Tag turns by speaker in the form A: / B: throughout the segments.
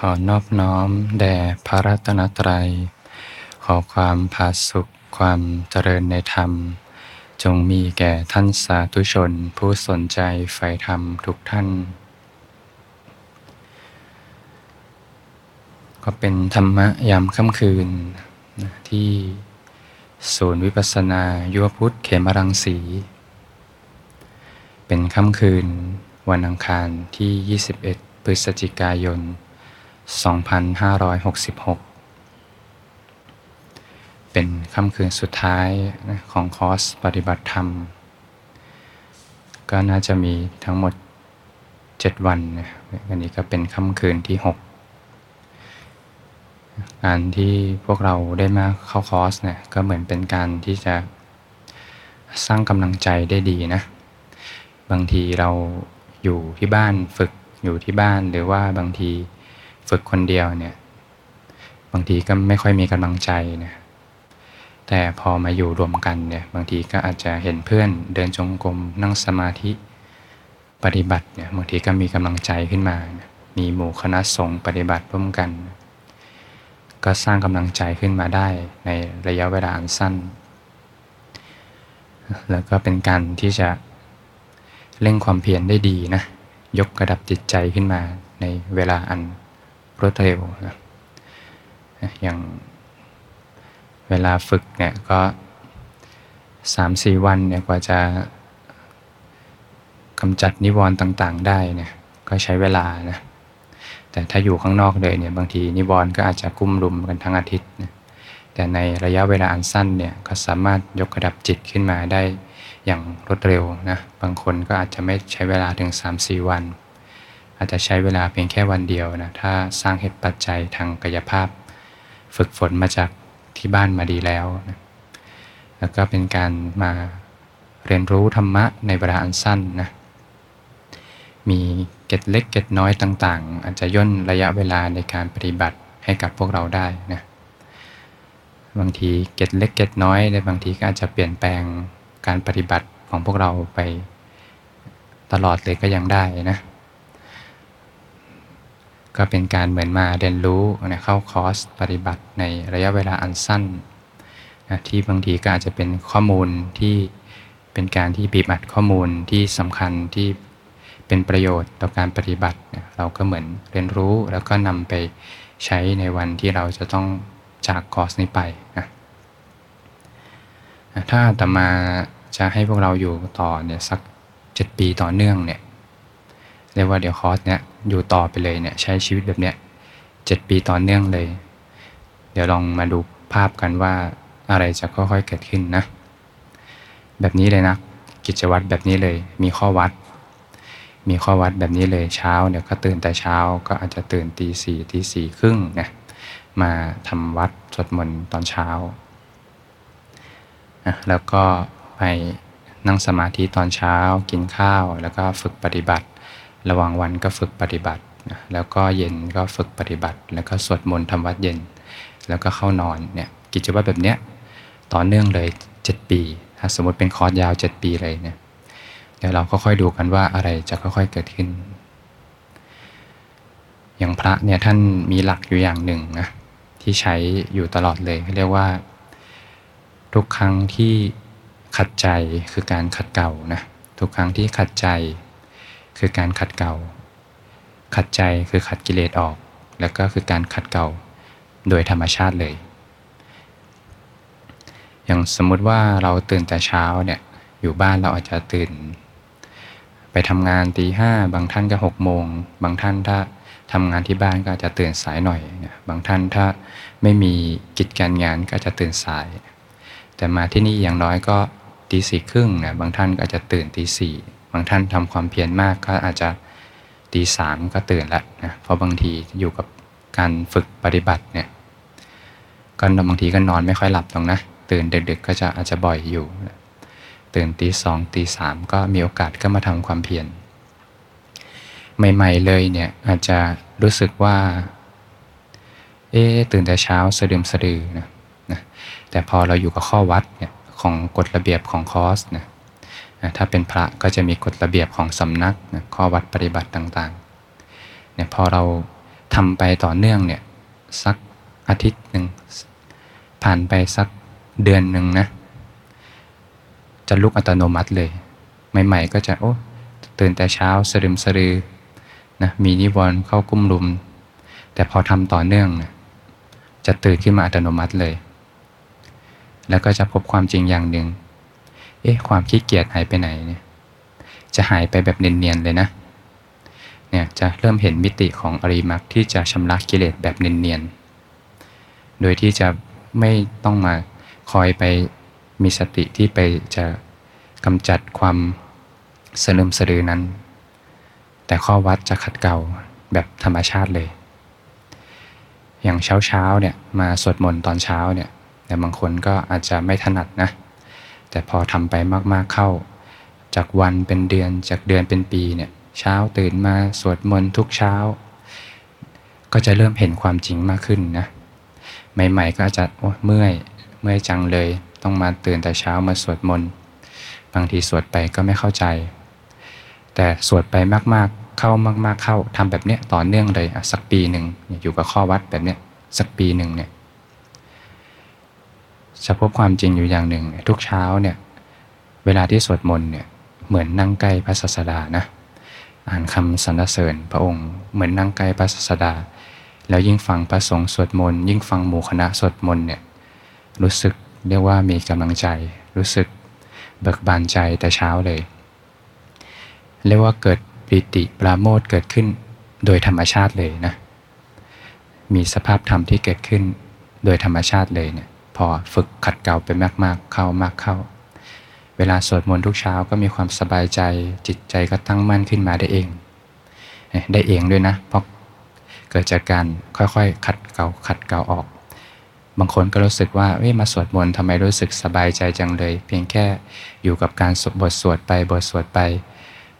A: ขอนอบน้อมแด่พระรัตนตรัย ขอความผาสุขความเจริญในธรรม จงมีแก่ท่านสาธุชนผู้สนใจใฝ่ธรรมทุกท่าน ก็เป็นธรรมะยามค่ำคืนนะที่ศูนย์วิปัสสนายุวพุทธเขมรังสี เป็นค่ำคืนวันอังคารที่ 21 พฤศจิกายน 2566 เป็นค่ำคืนสุดท้ายของคอร์สปฏิบัติธรรม ก็น่าจะมีทั้งหมด 7 วันนะวันนี้ก็เป็นค่ำคืนที่ 6การที่พวกเราได้มาเข้าคอร์สเนี่ยก็เหมือนเป็นการที่จะสร้างกำลังใจได้ดีนะ บางทีเราอยู่ที่บ้านฝึกอยู่ที่บ้านหรือว่าบางที ฝึกคนเดียวเนี่ย บางทีก็ไม่ค่อยมีกำลังใจนะแต่พอมาอยู่รวมกันเนี่ย บางทีก็อาจจะเห็นเพื่อนเดินจงกรมนั่งสมาธิปฏิบัติเนี่ยบางทีก็มีกำลังใจขึ้นมานมีหมู่คณะสงฆ์ปฏิบัติร่วมกัน ก็สร้างกำลังใจขึ้นมาได้ในระยะเวลาอันสั้น แล้วก็เป็นการที่จะเร่งความเพียรได้ดีนะ ยกกระดับจิตใจขึ้นมาในเวลาอัน รวดเร็วนะอย่างเวลาฝึกเนี่ยก็สามสี่วันเนี่ยกว่าจะกำจัดนิวรณ์ต่างๆ ได้เนี่ยก็ใช้เวลานะแต่ถ้าอยู่ข้างนอกเลยเนี่ยบางทีนิวรณ์ก็อาจจะกุ้มรุมกันทั้งอาทิตย์นะแต่ในระยะเวลาอันสั้นเนี่ยก็สามารถยกกระดับจิตขึ้นมาได้อย่างรวดเร็วนะบางคนก็อาจจะไม่ใช้เวลาถึง 3-4 วัน อาจจะใช้เวลาเพียงแค่วันเดียวนะถ้าสร้างเหตุปัจจัยทางกายภาพ ฝึกฝนมาจากที่บ้านมาดีแล้วนะแล้วก็เป็นการมาเรียนรู้ธรรมะในเวลาอันสั้นนะมีเกตเล็กเกตน้อยต่าง ๆ อาจจะย่นระยะเวลาในการปฏิบัติให้กับพวกเราได้นะบางทีเกตเล็กเกตน้อยในบางทีก็อาจจะเปลี่ยนแปลงการปฏิบัติของพวกเราไปตลอดเลยก็ยังได้นะ ก็เป็นการเหมือนมาเรียนรู้นะเข้าคอร์สปฏิบัติในระยะเวลาอันสั้นนะที่บางทีก็อาจจะเป็นข้อมูลที่เป็นการที่บีบอัดข้อมูลที่สำคัญที่เป็นประโยชน์ต่อการปฏิบัติ เราก็เหมือนเรียนรู้แล้วก็นำไปใช้ในวันที่เราจะต้องจากคอร์สนี้ไปนะถ้าต่อมาจะให้พวกเราอยู่ต่อเนี่ยสักเจ็ดปีต่อเนื่องเนี่ยเรียกว่าเดี๋ยวคอร์สเนี่ย อยู่ต่อไปเลยเนี่ยใช้ชีวิตแบบเนี้ยเจ็ดปีต่อเนื่องเลย เดี๋ยวลองมาดูภาพกันว่าอะไรจะค่อยๆเกิดขึ้นนะ แบบนี้เลยนะ กิจวัตรแบบนี้เลย มีข้อวัด มีข้อวัดแบบนี้เลยเช้าเนี่ยวก็ตื่นแต่เช้าก็อาจจะตื่นตีสี่ตีสี่ครึ่งนะมาทำวัดสวดมนต์ตอนเช้าแล้วก็ไปนั่งสมาธิตอนเช้ากินข้าวแล้วก็ฝึกปฏิบัติ ระหว่างวันก็ฝึกปฏิบัติ แล้วก็เย็นก็ฝึกปฏิบัติ แล้วก็สวดมนต์ทำวัดเย็น แล้วก็เข้านอนเนี่ยกิจวัตรแบบเนี้ยต่อเนื่องเลย 7 ปี ถ้าสมมติเป็นคอร์สยาว 7 ปีเลยเนี่ยเดี๋ยวเราก็ค่อยดูกันว่าอะไรจะค่อยๆเกิดขึ้น อย่างพระเนี่ยท่านมีหลักอยู่อย่างหนึ่งนะที่ใช้อยู่ตลอดเลยเรียกว่า ทุกครั้งที่ขัดใจคือการขัดเก่านะทุกครั้งที่ขัดใจ คือการขัดเก่าขัดใจคือขัดกิเลสออก แล้วก็คือการขัดเก่าโดยธรรมชาติเลย อย่างสมมุติว่าเราตื่นแต่เช้าเนี่ยอยู่บ้านเราอาจจะตื่น ไปทำงานตีห้าบางท่านก็หกโมง บางท่านถ้าทำงานที่บ้านก็จะตื่นสายหน่อย บางท่านถ้าไม่มีกิจการงานก็จะตื่นสาย แต่มาที่นี่อย่างน้อยก็ตีสี่ครึ่งนะบางท่านก็อาจจะตื่นตีสี่างท่านทำความเพียรมากก็อาจจะตีสามก็ตื่นแล้วนะเพราะบางทีอยู่กับการฝึกปฏิบัติเนี่ยก็บางทีก็นอนไม่ค่อยหลับตรงนะตื่นดึกๆก็จะอาจจะบ่อยอยู่ ตื่นตีสองตีสามก็มีโอกาสก็มาทำความเพียรใหม่ๆเลยเนี่ยอาจจะรู้สึกว่า เอ๊ตื่นแต่เช้าสะดึมสะดือนะแต่พอเราอยู่กับข้อวัดเนี่ยของกฎระเบียบของคอร์สนะ ถ้าเป็นพระก็จะมีกฎระเบียบของสำนักข้อวัดปฏิบัติต่างๆเนี่ยพอเราทำไปต่อเนื่องเนี่ยสักอาทิตย์หนึ่งผ่านไปสักเดือนหนึ่งนะจะลุกอัตโนมัติเลย ใหม่ๆ ก็จะโอ้ตื่นแต่เช้าสรึมสรือนะมีนิวรณ์เข้ากุ้มลุม แต่พอทำต่อเนื่องนะจะตื่นขึ้นมาอัตโนมัติเลย แล้วก็จะพบความจริงอย่างหนึ่ง เอ๊ะความขี้เกียจหายไปไหนเนี่ยจะหายไปแบบเนียนๆเลยนะเนี่ยจะเริ่มเห็นมิติของอริมักที่จะชำระกิเลสแบบเนียนๆ โดยที่จะไม่ต้องมาคอยไปมีสติที่ไปจะกำจัดความสลืมสลือนั้น แต่ข้อวัดจะขัดเกลาแบบธรรมชาติเลย อย่างเช้าเช้าเนี่ยมาสวดมนต์ตอนเช้าเนี่ยแต่บางคนก็อาจจะไม่ถนัดนะ แต่พอทำไปมากๆเข้า จากวันเป็นเดือนจากเดือนเป็นปีเนี่ยเช้าตื่นมาสวดมนต์ทุกเช้า ก็จะเริ่มเห็นความจริงมากขึ้นนะใหม่ ๆ ก็อาจจะโอ้เมื่อยเมื่อยจังเลย ต้องมาตื่นแต่เช้ามาสวดมนต์บางทีสวดไปก็ไม่เข้าใจ แต่สวดไปมากๆเข้ามาก ๆเข้าทำแบบเนี้ยต่อเนื่องเลยสักปีหนึ่งอยู่กับข้อวัดแบบเนี้ยสักปีหนึ่งเนี่ย จะพบความจริงอยู่อย่างหนึ่ง ทุกเช้าเนี่ยเวลาที่สวดมนต์เนี่ยเหมือนนั่งใกล้พระศาสดานะอ่านคำสรรเสริญพระองค์เหมือนนั่งใกล้พระศาสดา แล้วยิ่งฟังพระสงฆ์สวดมนต์ยิ่งฟังหมู่คณะสวดมนต์เนี่ยรู้สึกเรียกว่ามีกำลังใจ รู้สึกเบิกบานใจแต่เช้าเลย เรียกว่าเกิดปิติปราโมทเกิดขึ้นโดยธรรมชาติเลยนะมีสภาพธรรมที่เกิดขึ้นโดยธรรมชาติเลยเนี่ย พอฝึกขัดเกลาไปมากๆเข้ามากเข้า เวลาสวดมนต์ทุกเช้าก็มีความสบายใจ จิตใจก็ตั้งมั่นขึ้นมาได้เอง ได้เองด้วยนะ เพราะเกิดจากการค่อยๆ ขัดเกลาขัดเกลาออก บางคนก็รู้สึกว่าเฮ้ยมาสวดมนต์ทำไมรู้สึกสบายใจจังเลย เพียงแค่อยู่กับการบทสวดไปบทสวดไป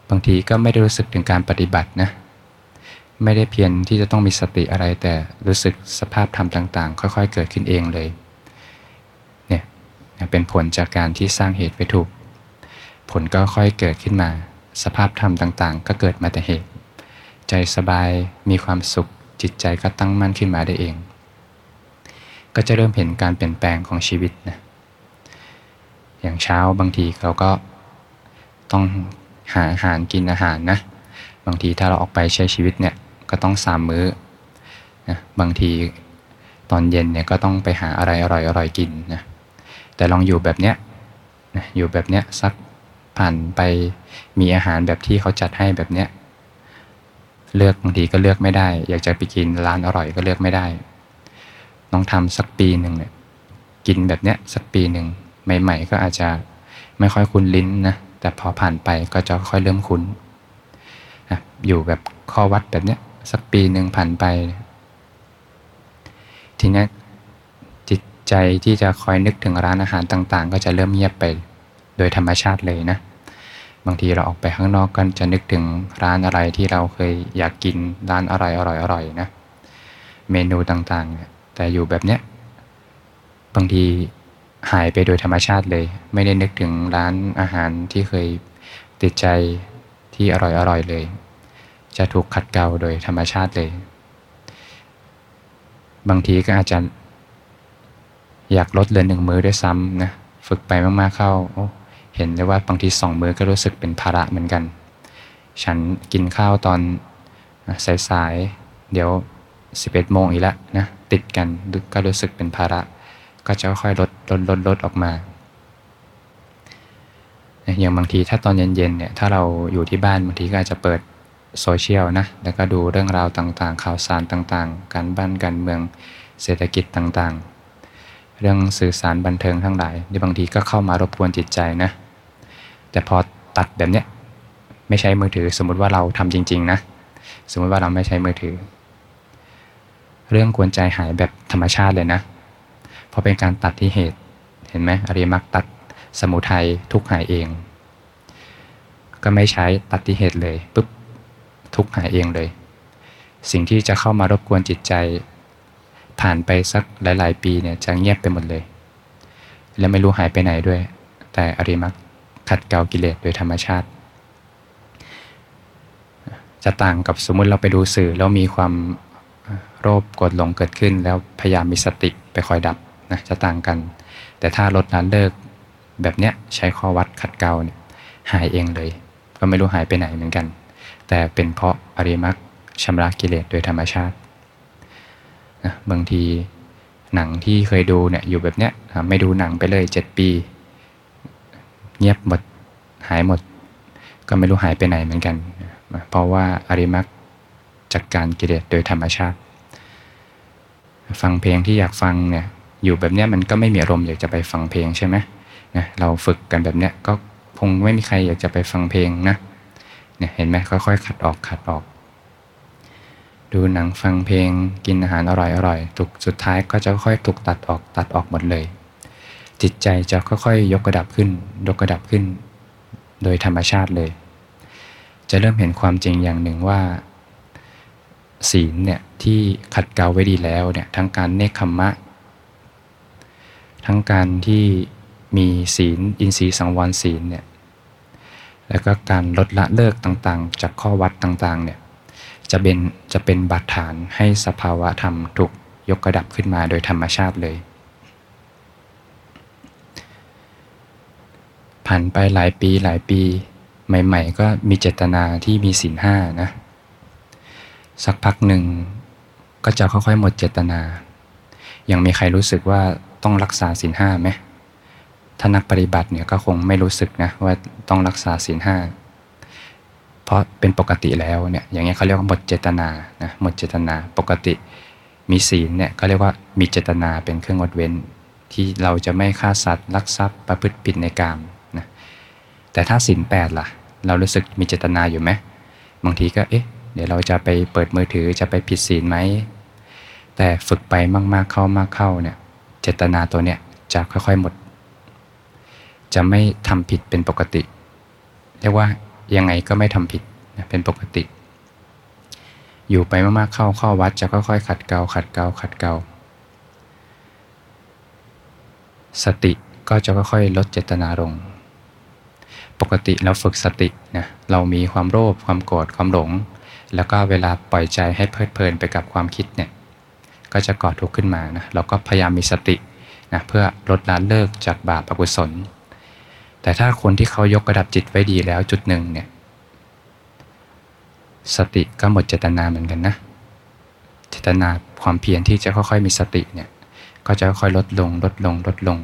A: บางทีก็ไม่ได้รู้สึกถึงการปฏิบัตินะไม่ได้เพียรที่จะต้องมีสติอะไรแต่รู้สึกสภาพธรรมต่าง ๆ ค่อย ๆ เกิดขึ้นเองเลย เป็นผลจากการที่สร้างเหตุไปถูก ผลก็ค่อยเกิดขึ้นมา สภาพธรรมต่างๆ ก็เกิดมาแต่เหตุ ใจสบายมีความสุข จิตใจก็ตั้งมั่นขึ้นมาได้เอง ก็จะเริ่มเห็นการเปลี่ยนแปลงของชีวิตนะอย่างเช้าบางทีเราก็ต้องหาอาหารกินอาหารนะ บางทีถ้าเราออกไปใช้ชีวิตเนี่ยก็ต้องสามมื้อนะบางทีตอนเย็นเนี่ยก็ต้องไปหาอะไรอร่อยๆกินนะ แต่ลองอยู่แบบเนี้ยอยู่แบบเนี้ยสักผ่านไปมีอาหารแบบที่เขาจัดให้แบบเนี้ยเลือกบางทีก็เลือกไม่ได้ อยากจะไปกินร้านอร่อยก็เลือกไม่ได้ต้องทำสักปีหนึ่งเนี่ยกินแบบเนี้ยสักปีหนึ่งใหม่ ๆ ก็อาจจะไม่ค่อยคุ้นลิ้นนะแต่พอผ่านไปก็จะค่อยเริ่มคุ้นอยู่แบบข้อวัดแบบเนี้ยสักปีหนึ่งผ่านไป ทีนี้ ใจที่จะคอยนึกถึงร้านอาหารต่างๆ ก็จะเริ่มเงียบไปโดยธรรมชาติเลยนะ บางทีเราออกไปข้างนอกก็จะนึกถึงร้านอะไรที่เราเคยอยากกินร้านอร่อยอร่อยอร่อยนะ เมนูต่างๆ แต่อยู่แบบเนี้ยบางทีหายไปโดยธรรมชาติเลย ไม่ได้นึกถึงร้านอาหารที่เคยติดใจที่อร่อยอร่อยเลย จะถูกขัดเกลาโดยธรรมชาติเลย บางทีก็อาจจะ อยากลดเหลือหนึ่งมือด้วยซ้ำนะฝึกไปมากๆเข้า เห็นเลยว่าบางทีสองมือก็รู้สึกเป็นภาระเหมือนกัน ฉันกินข้าวตอนสายๆเดี๋ยว 11โมงอีกแล้วนะติดกันก็รู้สึกเป็นภาระ ก็จะค่อยลดลดลดลดออกมาอย่างบางทีถ้าตอนเย็นๆเนี่ยถ้าเราอยู่ที่บ้านบางทีก็อาจจะเปิดโซเชียลนะแล้วก็ดูเรื่องราวต่างๆ ข่าวสารต่างๆ การบ้านการเมืองเศรษฐกิจต่างๆ เรื่องสื่อสารบันเทิงทั้งหลายที่บางทีก็เข้ามารบกวนจิตใจนะแต่พอตัดแบบเนี้ยไม่ใช้มือถือ สมมุติว่าเราทำจริง ๆ นะ สมมุติว่าเราไม่ใช้มือถือ เรื่องกวนใจหายแบบธรรมชาติเลยนะเพราะเป็นการตัดที่เหตุเห็นไหมอริมักตัดสมุทัยทุกหายเอง ก็ไม่ใช้ตัดที่เหตุเลยปุ๊บทุกหายเองเลย สิ่งที่จะเข้ามารบกวนจิตใจ ผ่านไปสักหลาย ๆ ปีเนี่ยจะเงียบไปหมดเลย และไม่รู้หายไปไหนด้วย แต่อริมักขัดเกลากิเลสโดยธรรมชาติ จะต่างกับสมมุติเราไปดูสื่อแล้วมีความโรคกดหลงเกิดขึ้น แล้วพยายามมีสติไปคอยดับนะจะต่างกัน แต่ถ้าลดละเลิกแบบเนี้ยใช้ข้อวัดขัดเกลาเนี่ยหายเองเลย ก็ไม่รู้หายไปไหนเหมือนกัน แต่เป็นเพราะอริมักชำระกิเลสโดยธรรมชาติ นะบางทีหนังที่เคยดูเนี่ยอยู่แบบเนี้ยไม่ดูหนังไปเลยเจ็ดปี เงียบหมดหายหมด ก็ไม่รู้หายไปไหนเหมือนกัน เพราะว่าอริมักจัดการกิเลสโดยธรรมชาติ ฟังเพลงที่อยากฟังเนี่ยอยู่แบบเนี้ยมันก็ไม่มีอารมณ์อยากจะไปฟังเพลงใช่ไหมนะเราฝึกกันแบบเนี้ยก็คงไม่มีใครอยากจะไปฟังเพลงนะเนี่ยเห็นไหมค่อยๆขัดออกขัดออก ดูหนังฟังเพลง กินอาหารอร่อยอร่อยถูกสุดท้ายก็จะค่อยถูกตัดออกตัดออกหมดเลย จิตใจจะค่อยๆ ยกระดับขึ้นยกระดับขึ้น โดยธรรมชาติเลย จะเริ่มเห็นความจริงอย่างหนึ่งว่า ศีลเนี่ยที่ขัดเกลาไว้ดีแล้วเนี่ยทั้งการเนคขมมะ ทั้งการที่มีศีลอินทรีย์สังวรศีลเนี่ยแล้วก็การลดละเลิกต่างๆ จากข้อวัดต่างๆเนี่ย จะเป็นจะเป็นบาดฐานให้สภาวะธรรมถูกยกระดับขึ้นมาโดยธรรมชาติเลยผ่านไปหลายปีหลายปี ใหม่ ๆ ก็มีเจตนาที่มีศีลห้านะสักพักหนึ่งก็จะค่อยๆหมดเจตนา ยังมีใครรู้สึกว่าต้องรักษาศีลห้าไหมถ้านักปฏิบัติเนี่ยก็คงไม่รู้สึกนะว่าต้องรักษาศีลห้า เพราะเป็นปกติแล้วเนี่ยอย่างเงี้ยเขาเรียกว่าหมดเจตนานะหมดเจตนาปกติมีศีลเนี่ยก็เรียกว่ามีเจตนาเป็นเครื่องงดเว้น ที่เราจะไม่ฆ่าสัตว์ลักทรัพย์ประพฤติผิดในกามนะแต่ถ้าศีลแปดล่ะ เรารู้สึกมีเจตนาอยู่ไหมบางทีก็เอ๊ะเดี๋ยวเราจะไปเปิดมือถือจะไปผิดศีลไหมแต่ฝึกไปมากๆเข้ามากเข้าเนี่ยเจตนาตัวเนี้ยจะค่อยๆหมด จะไม่ทำผิดเป็นปกติ เรียกว่า ยังไงก็ไม่ทำผิดเป็นปกติ อยู่ไปมากๆเข้าเข้าวัดจะค่อยๆขัดเกลาขัดเกลาขัดเกลาสติก็จะค่อยๆลดเจตนาลง ปกติเราฝึกสตินะเรามีความโลภความโกรธความหลง แล้วก็เวลาปล่อยใจให้เพลิดเพลินไปกับความคิดเนี่ยก็จะก่อทุกข์ขึ้นมานะเราก็พยายามมีสตินะเพื่อลดละเลิกจากบาปอกุศล แต่ถ้าคนที่เขายกระดับจิตไว้ดีแล้วจุดหนึ่งเนี่ย สติก็หมดเจตนาเหมือนกันนะ เจตนาความเพียรที่จะค่อยๆมีสติเนี่ย ก็จะค่อยๆลดลงลดลงลดลง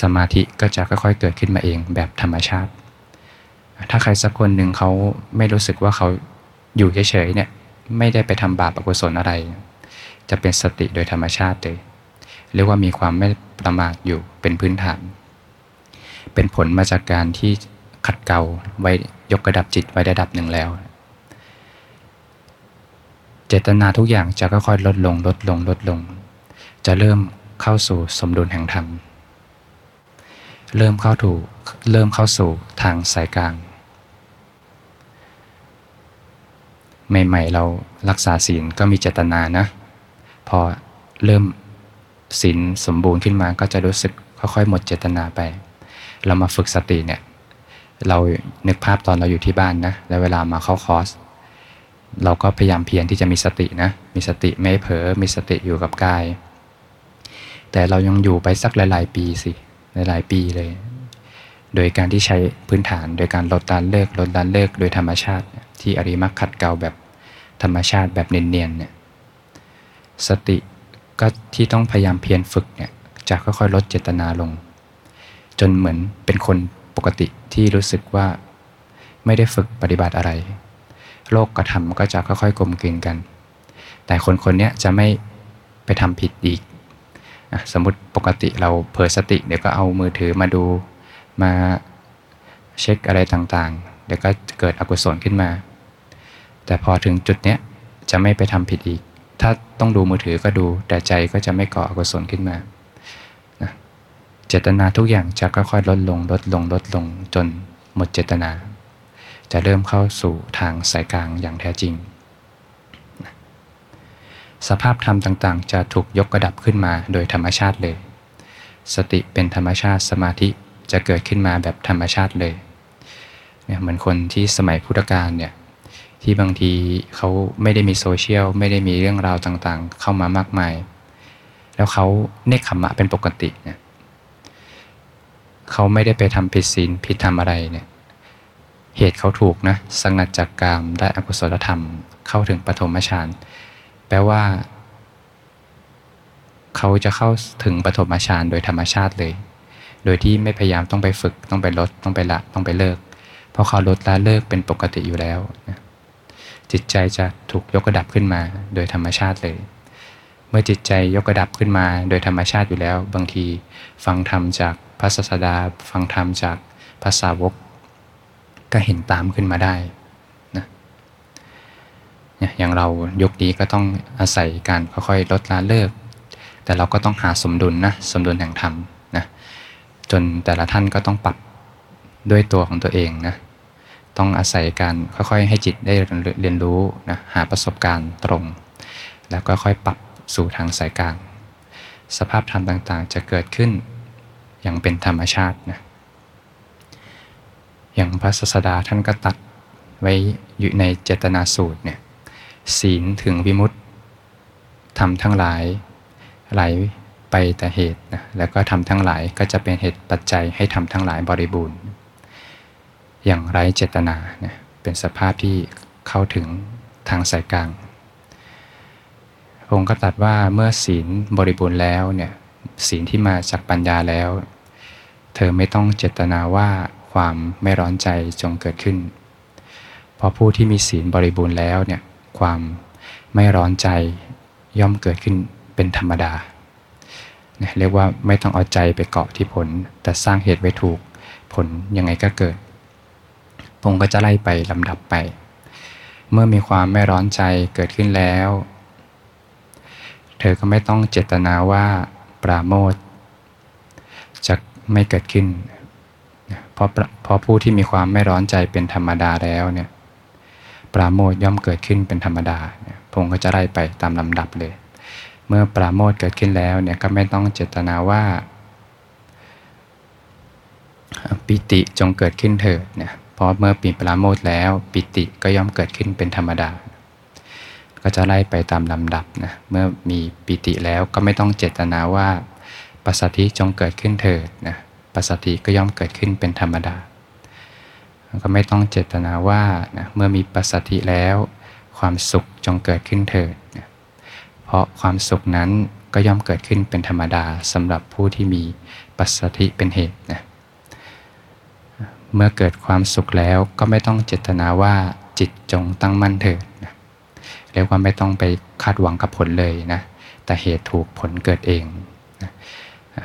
A: สมาธิก็จะค่อยๆเกิดขึ้นมาเองแบบธรรมชาติ ถ้าใครสักคนหนึ่งเขาไม่รู้สึกว่าเขาอยู่เฉยๆเนี่ย ไม่ได้ไปทำบาปอกุศลอะไร จะเป็นสติโดยธรรมชาติเลยเรียกว่ามีความไม่ประมาทอยู่เป็นพื้นฐาน เป็นผลมาจากการที่ขัดเกลาไว้ยกระดับจิตไว้ระดับหนึ่งแล้ว เจตนาทุกอย่างจะค่อยๆลดลงลดลงลดลง จะเริ่มเข้าสู่สมดุลแห่งธรรม เริ่มเข้าถูกเริ่มเข้าสู่ทางสายกลาง ใหม่ๆเรารักษาศีลก็มีเจตนานะ พอเริ่มศีลสมบูรณ์ขึ้นมาก็จะรู้สึกค่อยๆหมดเจตนาไป เรามาฝึกสติเนี่ย เรานึกภาพตอนเราอยู่ที่บ้านนะ แล้วเวลามาเข้าคอร์ส เราก็พยายามเพียรที่จะมีสตินะ มีสติไม่เผลอ มีสติอยู่กับกาย แต่เรายังอยู่ไปสักหลาย ๆ ปีสิ หลาย ๆ ปีเลย โดยการที่ใช้พื้นฐาน โดยการลดการเลิก ลดการเลิก โดยธรรมชาติ ที่อริมักขัดเกลาแบบธรรมชาติแบบเนียนๆเนี่ย สติก็ที่ต้องพยายามเพียรฝึกเนี่ยจะค่อยๆ ลดเจตนาลง จนเหมือนเป็นคนปกติที่รู้สึกว่าไม่ได้ฝึกปฏิบัติอะไร โลกกระทำก็จะค่อยๆกลมกลืนกัน แต่คนคนนี้จะไม่ไปทำผิดอีก สมมติปกติเราเผลอสติ เดี๋ยวก็เอามือถือมาดูมาเช็คอะไรต่างๆ เดี๋ยวก็เกิดอกุศลขึ้นมา แต่พอถึงจุดเนี้ยจะไม่ไปทำผิดอีก ถ้าต้องดูมือถือก็ดู แต่ใจก็จะไม่ก่ออกุศลขึ้นมา เจตนาทุกอย่างจะค่อยๆลดลงลดลงลดลงจนหมดเจตนา จะเริ่มเข้าสู่ทางสายกลางอย่างแท้จริง สภาพธรรมต่างๆ จะถูกยกระดับขึ้นมาโดยธรรมชาติเลย สติเป็นธรรมชาติสมาธิจะเกิดขึ้นมาแบบธรรมชาติเลยเนี่ยเหมือนคนที่สมัยพุทธกาลเนี่ยที่บางทีเขาไม่ได้มีโซเชียลไม่ได้มีเรื่องราวต่างๆ เข้ามามากมาย แล้วเขาเนคขมะเป็นปกติเนี่ย เขาไม่ได้ไปทำผิดศีลผิดธรรมอะไรเนี่ยเหตุเขาถูกนะสงัดจากกามได้อกุศลธรรม เข้าถึงปฐมฌานแปลว่า เขาจะเข้าถึงปฐมฌานโดยธรรมชาติเลย โดยที่ไม่พยายามต้องไปฝึกต้องไปลดต้องไปละต้องไปเลิก เพราะเขาลดละเลิกเป็นปกติอยู่แล้วนะจิตใจจะถูกยกกระดับขึ้นมาโดยธรรมชาติเลย เมื่อจิตใจยกกระดับขึ้นมาโดยธรรมชาติอยู่แล้ว บางทีฟังธรรมจาก พระศาสดาฟังธรรมจากภาษาวกก็เห็นตามขึ้นมาได้นะอย่างเรายกนี้ก็ต้องอาศัยการค่อยๆลดละเลิก แต่เราก็ต้องหาสมดุลนะสมดุลแห่งธรรมนะจนแต่ละท่านก็ต้องปรับด้วยตัวของตัวเองนะต้องอาศัยการค่อยๆ ให้จิตได้เรียนรู้นะหาประสบการณ์ตรง แล้วก็ค่อยปรับสู่ทางสายกลาง สภาพธรรมต่างๆ จะเกิดขึ้น อย่างเป็นธรรมชาตินะอย่างพระศาสดาท่านก็ตัดไว้อยู่ในเจตนาสูตรเนี่ยศีลถึงวิมุตติทำทั้งหลายไหลไปแต่เหตุนะแล้วก็ทำทั้งหลายก็จะเป็นเหตุปัจจัยให้ทำทั้งหลายบริบูรณ์ อย่างไร้เจตนาเนี่ยเป็นสภาพที่เข้าถึงทางสายกลาง องค์ก็ตัดว่าเมื่อศีลบริบูรณ์แล้วเนี่ยศีลที่มาจากปัญญาแล้ว เธอไม่ต้องเจตนาว่าความไม่ร้อนใจจงเกิดขึ้น เพราะผู้ที่มีศีลบริบูรณ์แล้วเนี่ยความไม่ร้อนใจย่อมเกิดขึ้นเป็นธรรมดาเรียกว่าไม่ต้องเอาใจไปเกาะที่ผล แต่สร้างเหตุไว้ถูกผลยังไงก็เกิดพงก็จะไล่ไปลำดับไป เมื่อมีความไม่ร้อนใจเกิดขึ้นแล้ว เธอก็ไม่ต้องเจตนาว่าปราโมท ไม่เกิดขึ้นเพราะเพราะผู้ที่มีความไม่ร้อนใจเป็นธรรมดาแล้วเนี่ยปราโมทย่อมเกิดขึ้นเป็นธรรมดาพงก็จะไล่ไปตามลำดับเลย เมื่อปราโมทเกิดขึ้นแล้วเนี่ยก็ไม่ต้องเจตนาว่า ปิติจงเกิดขึ้นเถิดเนี่ยเพราะเมื่อปีปราโมทแล้ว ปิติก็ย่อมเกิดขึ้นเป็นธรรมดา ก็จะไล่ไปตามลำดับนะเมื่อมีปิติแล้วก็ไม่ต้องเจตนาว่า ปัสสติจงเกิดขึ้นเถิดนะปัสสติก็ย่อมเกิดขึ้นเป็นธรรมดา ก็ไม่ต้องเจตนาว่านะเมื่อมีปัสสติแล้ว ความสุขจงเกิดขึ้นเถิดนะเพราะความสุขนั้นก็ย่อมเกิดขึ้นเป็นธรรมดาสำหรับผู้ที่มีปัสสติเป็นเหตุนะเมื่อเกิดความสุขแล้วก็ไม่ต้องเจตนาว่าจิตจงตั้งมั่นเถิดนะเรียกว่าไม่ต้องไปคาดหวังกับผลเลยนะแต่เหตุถูกผลเกิดเองนะ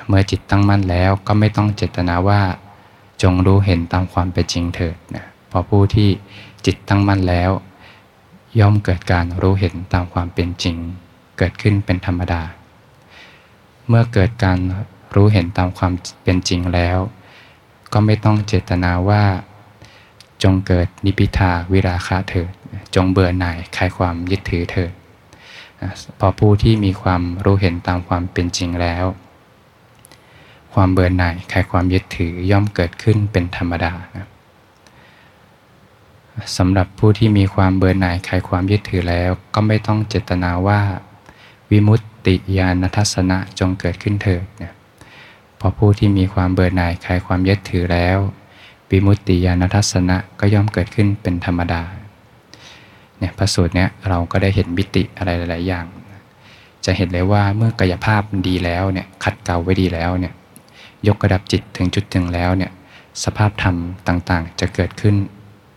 A: เมื่อจิตตั้งมั่นแล้วก็ไม่ต้องเจตนาว่าจงรู้เห็นตามความเป็นจริงเถิดนะพราะผู้ที่จิตตั้งมั่นแล้ว ย่อมเกิดการรู้เห็นตามความเป็นจริง เกิดขึ้นเป็นธรรมดา เมื่อเกิดการรู้เห็นตามความเป็นจริงแล้ว ก็ไม่ต้องเจตนาว่า จงเกิดนิพิทาวิราคะเถิดจงเบื่อหน่ายคลายความยึดถือเถิดพอผู้ที่มีความรู้เห็นตามความเป็นจริงแล้ว ความเบื่อหน่ายคลายความยึดถือย่อมเกิดขึ้นเป็นธรรมดานะสำหรับผู้ที่มีความเบื่อหน่ายคลายความยึดถือแล้ว ก็ไม่ต้องเจตนาว่า วิมุตติญาณทัศนะจงเกิดขึ้นเถิดนะพอผู้ที่มีความเบื่อหน่ายคลายความยึดถือแล้ววิมุตติญาณทัศนะก็ย่อมเกิดขึ้นเป็นธรรมดาเนี่ยพระสูตรเนี้ยเราก็ได้เห็นมิติอะไรหลาย ๆ อย่าง จะเห็นเลยว่าเมื่อกายภาพดีแล้วเนี่ยขัดเกลาไว้ดีแล้วเนี่ย ยกระดับจิตถึงจุดถึงแล้วเนี่ยสภาพธรรมต่างๆ จะเกิดขึ้น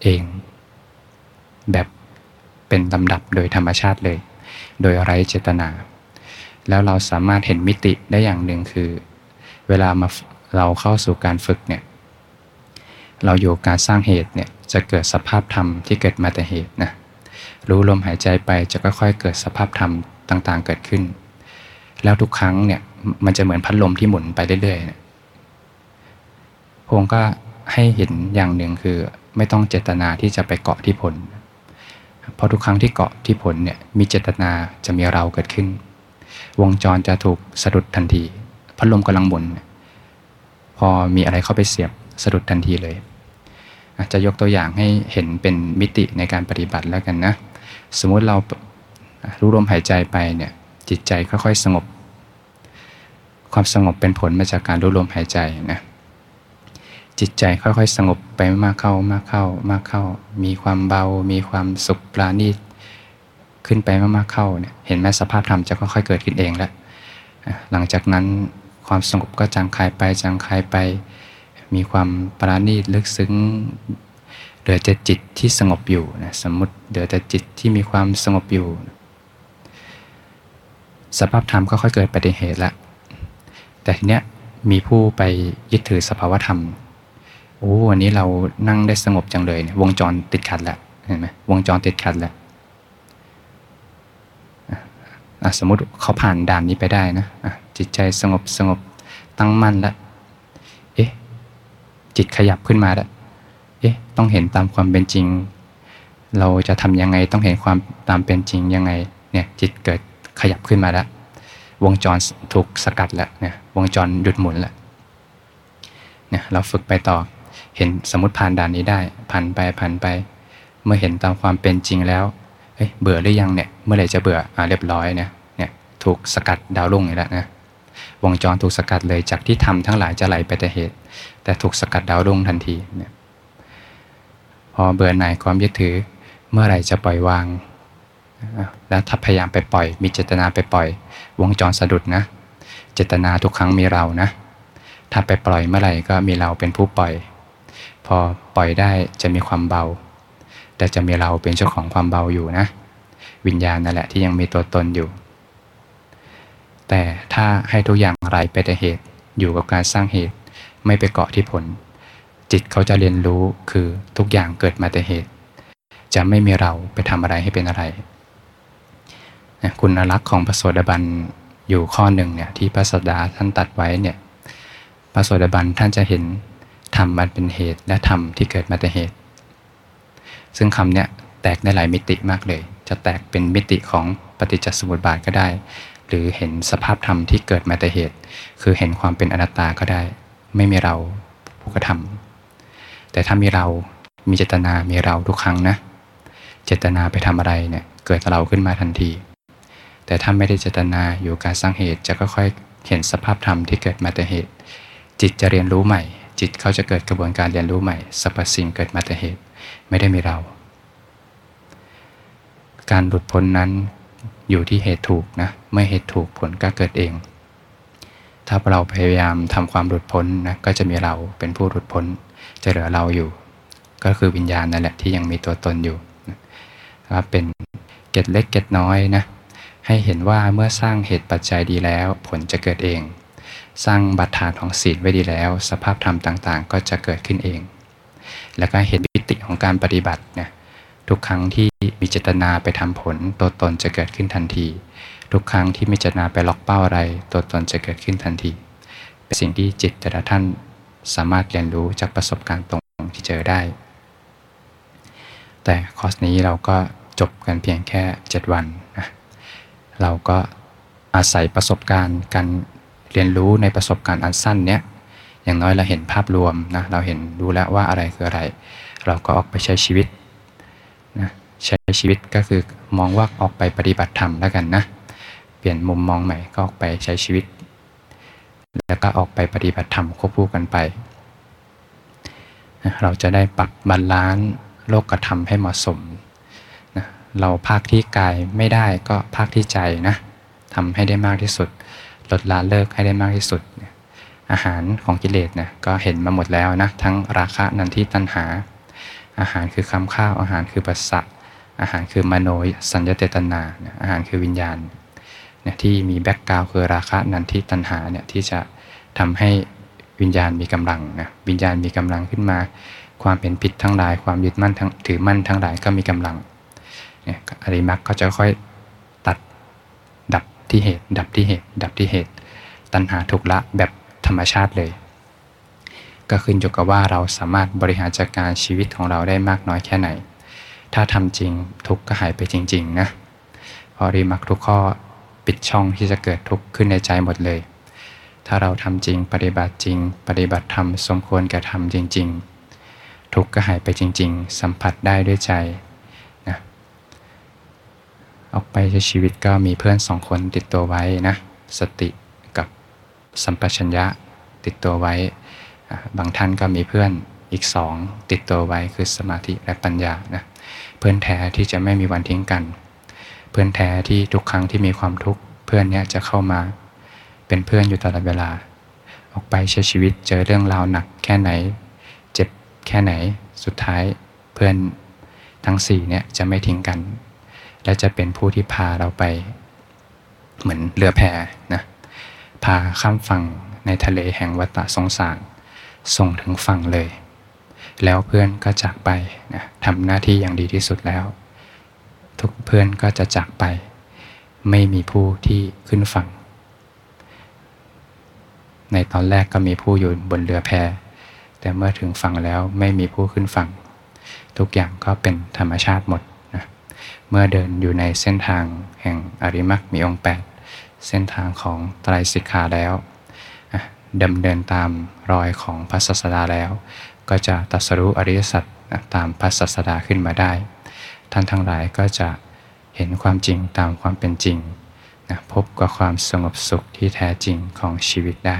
A: เอง แบบเป็นลำดับโดยธรรมชาติเลย โดยไร้เจตนา แล้วเราสามารถเห็นมิติได้อย่างหนึ่งคือ เวลามาเราเข้าสู่การฝึกเนี่ยเราอยู่การสร้างเหตุเนี่ยจะเกิดสภาพธรรมที่เกิดมาแต่เหตุนะรู้ลมหายใจไปจะค่อยๆเกิดสภาพธรรมต่างๆ เกิดขึ้น แล้วทุกครั้งเนี่ยมันจะเหมือนพัดลมที่หมุนไปเรื่อยๆ เนี่ยพงก็ให้เห็นอย่างหนึ่งคือไม่ต้องเจตนาที่จะไปเกาะที่ผล เพราะทุกครั้งที่เกาะที่ผลเนี่ยมีเจตนาจะมีเราเกิดขึ้น วงจรจะถูกสะดุดทันที พัดลมกำลังหมุน พอมีอะไรเข้าไปเสียบสะดุดทันทีเลยอาจจะยกตัวอย่างให้เห็นเป็นมิติในการปฏิบัติแล้วกันนะ สมมุติเรารู้ลมหายใจไปเนี่ยจิตใจค่อยๆสงบ ความสงบเป็นผลมาจากการรู้ลมหายใจนะ จิตใจค่อยๆ สงบไปมากเข้ามากเข้ามากเข้า มีความเบา มีความสุขปราณีตขึ้นไปมากๆเข้าเนี่ยเห็นไหมสภาพธรรมจะค่อยๆเกิดขึ้นเองแล้วหลังจากนั้นความสงบก็จางคายไปจางคายไป มีความปราณีตลึกซึ้งเหลือแต่จิตที่สงบอยู่นะสมมติเหลือแต่จิตที่มีความสงบอยู่ สภาพธรรมก็ค่อยเกิดปฏิเหตุละแต่ทีเนี้ยมีผู้ไปยึดถือสภาวธรรม โอ้วันนี้เรานั่งได้สงบจังเลยเนี่ยวงจรติดขัดแล้วเห็นไหมวงจรติดขัดแล้วสมมติเขาผ่านด่านนี้ไปได้นะะจิตใจสงบสงบตั้งมั่นแล้วเอ๊ะจิตขยับขึ้นมาแล้วเอ๊ะต้องเห็นตามความเป็นจริง เราจะทำยังไงต้องเห็นความตามเป็นจริงยังไงเนี่ยจิตเกิดขยับขึ้นมาแล้ววงจรถูกสกัดแล้วเนี่ยวงจรหยุดหมุนแล้วเนี่ยเราฝึกไปต่อ เห็นสมมติผ่านด่านนี้ได้ผ่านไปผ่านไป เมื่อเห็นตามความเป็นจริงแล้วเฮ้ยเบื่อหรือยังเนี่ยเมื่อไหร่จะเบื่ออ่าเรียบร้อยเนี่ยเนี่ยถูกสกัดดาวรุ่งอีกแล้วนะวงจรถูกสกัดเลยจากที่ทำทั้งหลายจะไหลไปแต่เหตุ แต่ถูกสกัดดาวรุ่งทันทีเนี่ยพอเบื่อหน่ายความยึดถือเมื่อไหร่จะปล่อยวาง แล้วถ้าพยายามไปปล่อย มีเจตนาไปปล่อย วงจรสะดุดนะ เจตนาทุกครั้งมีเรานะ ถ้าไปปล่อยเมื่อไหร่ก็มีเราเป็นผู้ปล่อย พอปล่อยได้จะมีความเบา แต่จะมีเราเป็นเจ้าของความเบาอยู่นะ วิญญาณนั่นแหละที่ยังมีตัวตนอยู่ แต่ถ้าให้ทุกอย่างไหลไปแต่เหตุอยู่กับการสร้างเหตุ ไม่ไปเกาะที่ผล จิตเขาจะเรียนรู้คือทุกอย่างเกิดมาแต่เหตุ จะไม่มีเราไปทำอะไรให้เป็นอะไรคุณลักษณ์ของพระโสดาบันอยู่ข้อหนึ่งเนี่ยที่พระสดาท่านตัดไว้เนี่ยพระโสดาบันท่านจะเห็น ธรรมมันเป็นเหตุ และธรรมที่เกิดมาแต่เหตุ ซึ่งคำเนี้ยแตกได้หลายมิติมากเลย จะแตกเป็นมิติของปฏิจจสมุปบาทก็ได้ หรือเห็นสภาพธรรมที่เกิดมาแต่เหตุ คือเห็นความเป็นอนัตตาก็ได้ ไม่มีเราผู้กระทำแต่ถ้ามีเรามีเจตนามีเราทุกครั้งนะ เจตนาไปทำอะไรเนี่ยเกิดเราขึ้นมาทันที แต่ถ้าไม่ได้เจตนาอยู่การสร้างเหตุจะค่อยๆเห็นสภาพธรรมที่เกิดมาแต่เหตุ จิตจะเรียนรู้ใหม่ จิตเขาจะเกิดกระบวนการเรียนรู้ใหม่สรรพสิ่งเกิดมาแต่เหตุ ไม่ได้มีเรา การหลุดพ้นนั้นอยู่ที่เหตุถูกนะเมื่อเหตุถูกผลก็เกิดเอง ถ้าเราพยายามทำความหลุดพ้นนะก็จะมีเราเป็นผู้หลุดพ้นจะเหลือเราอยู่ ก็คือวิญญาณนั่นแหละที่ยังมีตัวตนอยู่นะครับเป็นเกตเล็กเกตน้อยนะให้เห็นว่าเมื่อสร้างเหตุปัจจัยดีแล้ว ผลจะเกิดเอง สร้างบัตรฐานของศีลไว้ดีแล้ว สภาพธรรมต่างๆ ก็จะเกิดขึ้นเอง แล้วก็เห็นติของการปฏิบัติเนี่ยทุกครั้งที่มีเจตนาไปทำผล ตัวตนจะเกิดขึ้นทันที ทุกครั้งที่มีเจตนาไปล็อกเป้าอะไร ตัวตนจะเกิดขึ้นทันที เป็นสิ่งที่จิตแต่ละท่านสามารถเรียนรู้จากประสบการณ์ตรงที่เจอได้ แต่คอร์สนี้เราก็จบกันเพียงแค่ 7 วันนะเราก็อาศัยประสบการณ์การ เรียนรู้ในประสบการณ์อันสั้นเนี้ยอย่างน้อยเราเห็นภาพรวมนะเราเห็นรู้แล้วว่าอะไรคืออะไร เราก็ออกไปใช้ชีวิตนะใช้ชีวิตก็คือมองว่าออกไปปฏิบัติธรรมแล้วกันนะเปลี่ยนมุมมองใหม่ก็ออกไปใช้ชีวิต แล้วก็ออกไปปฏิบัติธรรมควบคู่กันไป เราจะได้ปรับบาลานซ์โลกธรรมให้เหมาะสมนะเราภาคที่กายไม่ได้ก็ภาคที่ใจนะทำให้ได้มากที่สุด ลดละเลิกให้ได้มากที่สุด อาหารของกิเลสนะก็เห็นมาหมดแล้วนะทั้งราคะนันทิตัณหา อาหารคือคำข้าวอาหารคือปัสสะอาหารคือมโนสัญญเตตนา อาหารคือวิญญาณเนี่ยที่มีแบ็กกราวคือราคะนันทิตัณหาเนี่ยที่จะทำให้วิญญาณมีกำลังนะวิญญาณมีกำลังขึ้นมา ความเป็นผิดทั้งหลาย ความยึดมั่นทั้งถือมั่นทั้งหลายก็มีกำลังเนี่ยอริมักก็จะค่อย ที่เหตุ ดับที่เหตุ ดับที่เหตุ ตัณหาถูกละแบบธรรมชาติเลย ก็ขึ้นอยู่กับว่าเราสามารถบริหารจัดการชีวิตของเราได้มากน้อยแค่ไหน ถ้าทำจริงทุกก็หายไปจริง ๆ นะพอรีมักทุกข้อปิดช่องที่จะเกิดทุกข์ขึ้นในใจหมดเลย ถ้าเราทำจริงปฏิบัติจริง ปฏิบัติธรรมสมควรแก่ทำจริง ๆ ทุกข์ก็หายไปจริง ๆ สัมผัสได้ด้วยใจ ออกไปใช้ชีวิตก็มีเพื่อนสองคนติดตัวไว้นะ สติกับสัมปชัญญะติดตัวไว้ บางท่านก็มีเพื่อนอีกสองติดตัวไว้คือสมาธิและปัญญานะเพื่อนแท้ที่จะไม่มีวันทิ้งกัน เพื่อนแท้ที่ทุกครั้งที่มีความทุกข์เพื่อนเนี้ยจะเข้ามา เป็นเพื่อนอยู่ตลอดเวลา ออกไปใช้ชีวิตเจอเรื่องราวหนักแค่ไหน เจ็บแค่ไหนสุดท้ายเพื่อนทั้งสี่เนี่ยจะไม่ทิ้งกัน และจะเป็นผู้ที่พาเราไป เหมือนเรือแพนะพาข้ามฝั่งในทะเลแห่งวัฏสงสารส่งถึงฝั่งเลย แล้วเพื่อนก็จากไปนะทำหน้าที่อย่างดีที่สุดแล้ว ทุกเพื่อนก็จะจากไป ไม่มีผู้ที่ขึ้นฝั่ง ในตอนแรกก็มีผู้อยู่บนเรือแพ แต่เมื่อถึงฝั่งแล้วไม่มีผู้ขึ้นฝั่ง ทุกอย่างก็เป็นธรรมชาติหมด เมื่อเดินอยู่ในเส้นทางแห่งอริมักมีองค์ 8 เส้นทางของไตรสิกขาแล้วดำเนินตามรอยของพระศาสดาแล้ว ก็จะตัสรู้อริยสัจตามพระศาสดาขึ้นมาได้ ท่านทั้งหลายก็จะเห็นความจริงตามความเป็นจริงนะพบกับความสงบสุขที่แท้จริงของชีวิตได้